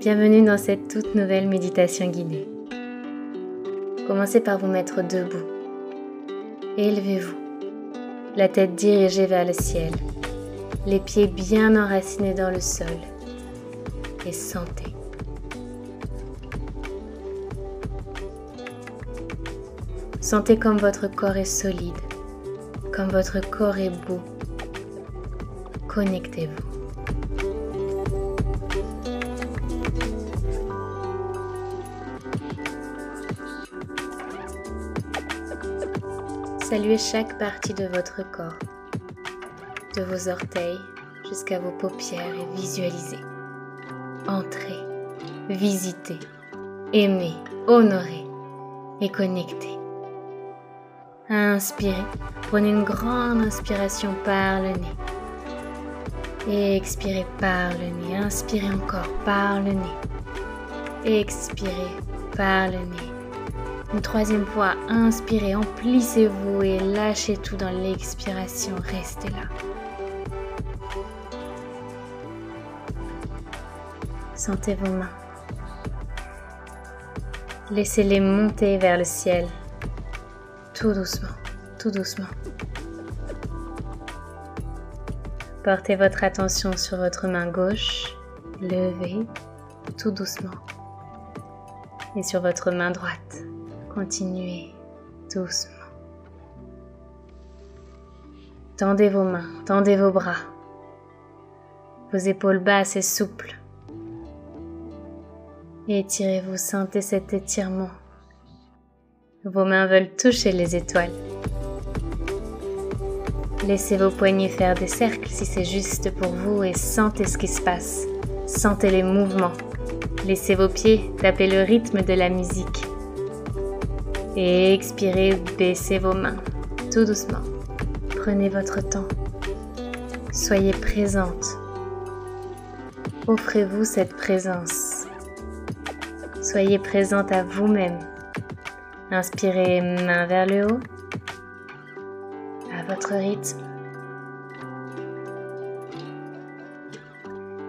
Bienvenue dans cette toute nouvelle méditation guidée. Commencez par vous mettre debout. Élevez-vous, la tête dirigée vers le ciel, les pieds bien enracinés dans le sol et sentez. Sentez comme votre corps est solide, comme votre corps est beau. Connectez-vous. Saluez chaque partie de votre corps, de vos orteils jusqu'à vos paupières et visualisez. Entrez, visitez, aimez, honorez et connectez. Inspirez, prenez une grande inspiration par le nez. Et expirez par le nez, inspirez encore par le nez. Expirez par le nez. Une troisième fois, inspirez, emplissez-vous et lâchez tout dans l'expiration. Restez là. Sentez vos mains. Laissez-les monter vers le ciel. Tout doucement, tout doucement. Portez votre attention sur votre main gauche, levez tout doucement. Et sur votre main droite, Continuez doucement. Tendez vos mains, tendez vos bras, vos épaules basses et souples. Et étirez-vous, sentez cet étirement. Vos mains veulent toucher les étoiles. Laissez vos poignets faire des cercles si c'est juste pour vous et sentez ce qui se passe. Sentez les mouvements. Laissez vos pieds taper le rythme de la musique. Et expirez, baissez vos mains tout doucement. Prenez votre temps. Soyez présente. Offrez-vous cette présence. Soyez présente à vous-même. Inspirez main vers le haut, à votre rythme.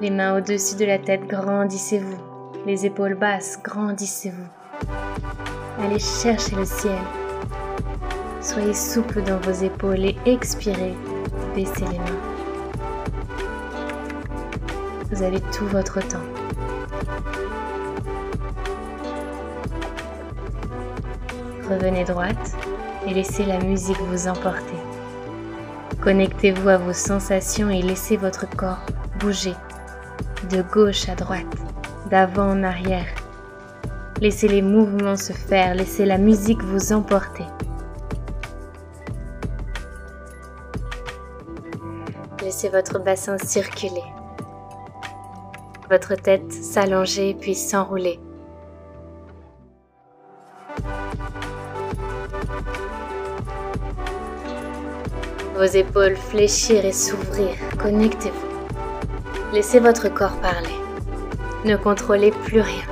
Les mains au-dessus de la tête, grandissez-vous. Les épaules basses, grandissez-vous. Allez chercher le ciel. Soyez souple dans vos épaules et expirez. Baissez les mains. Vous avez tout votre temps. Revenez droite et laissez la musique vous emporter. Connectez-vous à vos sensations et laissez votre corps bouger de gauche à droite, d'avant en arrière Laissez les mouvements se faire, laissez la musique vous emporter. Laissez votre bassin circuler, votre tête s'allonger puis s'enrouler. Vos épaules fléchir et s'ouvrir, connectez-vous. Laissez votre corps parler. Ne contrôlez plus rien.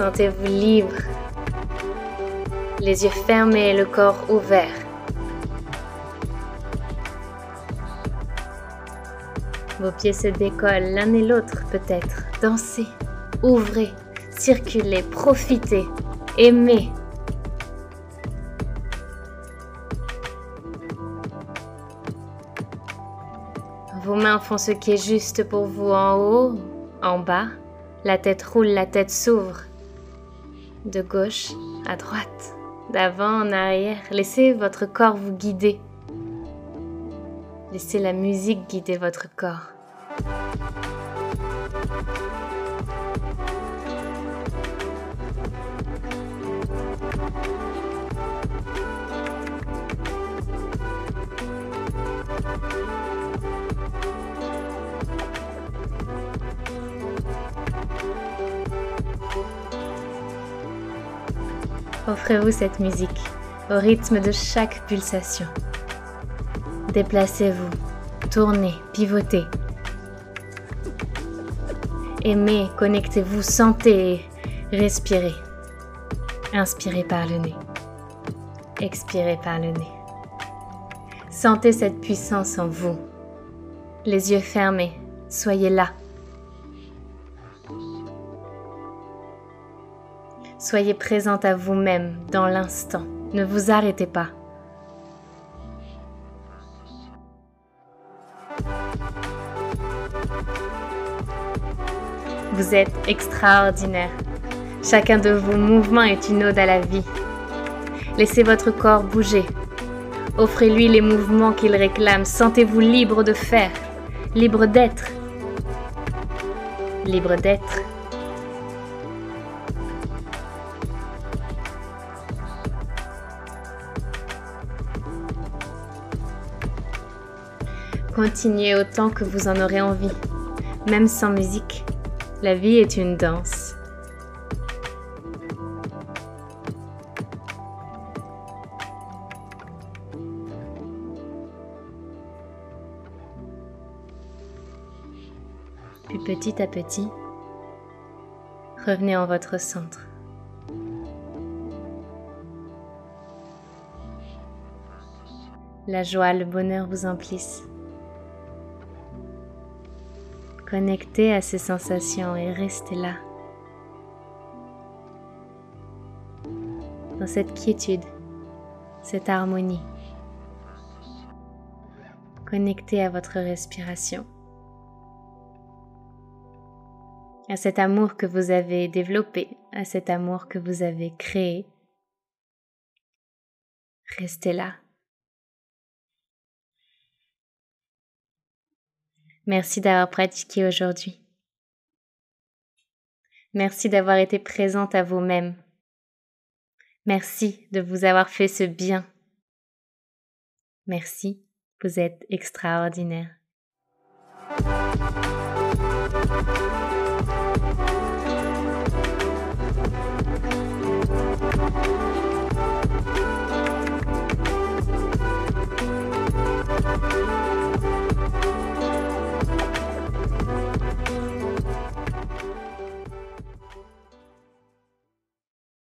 Sentez-vous libre, les yeux fermés le corps ouvert. Vos pieds se décollent l'un et l'autre peut-être. Dansez, ouvrez, circulez, profitez, aimez. Vos mains font ce qui est juste pour vous en haut, en bas. La tête roule, la tête s'ouvre de gauche à droite, d'avant en arrière. Laissez votre corps vous guider. Laissez la musique guider votre corps. Offrez-vous cette musique au rythme de chaque pulsation. Déplacez-vous, tournez, pivotez. Aimez, connectez-vous, sentez respirez. Inspirez par le nez. Expirez par le nez. Sentez cette puissance en vous. Les yeux fermés, Soyez là. Soyez présente à vous-même dans l'instant. Ne vous arrêtez pas. Vous êtes extraordinaire. Chacun de vos mouvements est une ode à la vie. Laissez votre corps bouger. Offrez-lui les mouvements qu'il réclame. Sentez-vous libre de faire, libre d'être. Libre d'être. Continuez autant que vous en aurez envie, même sans musique. La vie est une danse. Puis petit à petit, revenez en votre centre. La joie, le bonheur vous emplissent. Connectez à ces sensations et restez là. Dans cette quiétude, cette harmonie. Connectez à votre respiration. À cet amour que vous avez développé, à cet amour que vous avez créé. Restez là. Merci d'avoir pratiqué aujourd'hui. Merci d'avoir été présente à vous-même. Merci de vous avoir fait ce bien. Merci, vous êtes extraordinaire.